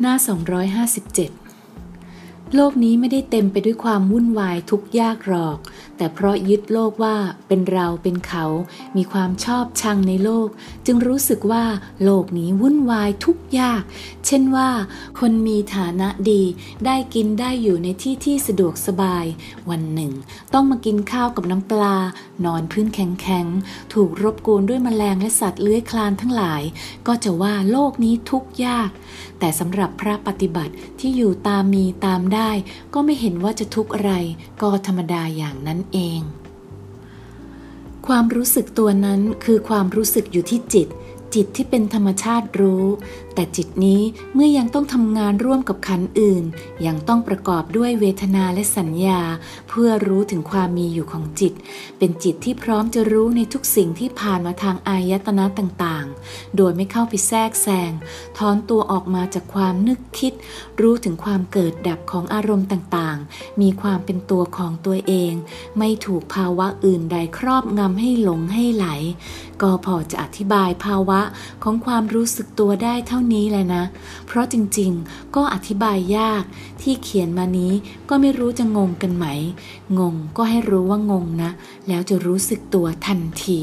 หน้า 257 โลกนี้ไม่ได้เต็มไปด้วยความวุ่นวายทุกยากหรอก แต่เพราะยึดโลกว่าเป็นเราเป็นเขา มีความชอบชังในโลก จึงรู้สึกว่าโลกนี้วุ่นวายทุกยาก เช่นว่า คนมีฐานะดี ได้กินได้อยู่ในที่ที่สะดวกสบาย วันหนึ่ง ต้องมากินข้าวกับน้ำปลา นอนพื้นแข็งๆ ถูกรบกวนด้วยมแมลงและสัตว์เลื้อยคลานทั้งหลาย ก็จะว่าโลกนี้ทุกยาก แต่สำหรับพระปฏิบัติที่อยู่ตามมีตามได้ก็ไม่เห็นว่าจะทุกข์อะไร ก็ธรรมดาอย่างนั้นเอง ความรู้สึกตัวนั้นคือความรู้สึกอยู่ที่จิต จิตที่เป็นธรรมชาติรู้ แต่จิตนี้เมื่อยังต้องทำงานร่วมกับขันอื่น ยังต้องประกอบด้วยเวทนาและสัญญา เพื่อรู้ถึงความมีอยู่ของจิต เป็นจิตที่พร้อมจะรู้ในทุกสิ่งที่ผ่านมาทางอายตนะต่างๆ โดยไม่เข้าไปแทรกแซงถอนตัวออกมาจากความนึกคิด รู้ถึงความเกิดดับของอารมณ์ต่างๆ มีความเป็นตัวของตัวเอง ไม่ถูกภาวะอื่นใดครอบงำให้หลงให้ไหล ก็พอจะอธิบายภาวะะของความรู้สึกตัวได้เท่านี้แหละนะ เพราะจริงๆ ก็อธิบายยากที่เขียนมานี้ก็ไม่รู้จะงงกันไหม งงก็ให้รู้ว่างงนะ แล้วจะรู้สึกตัวทันที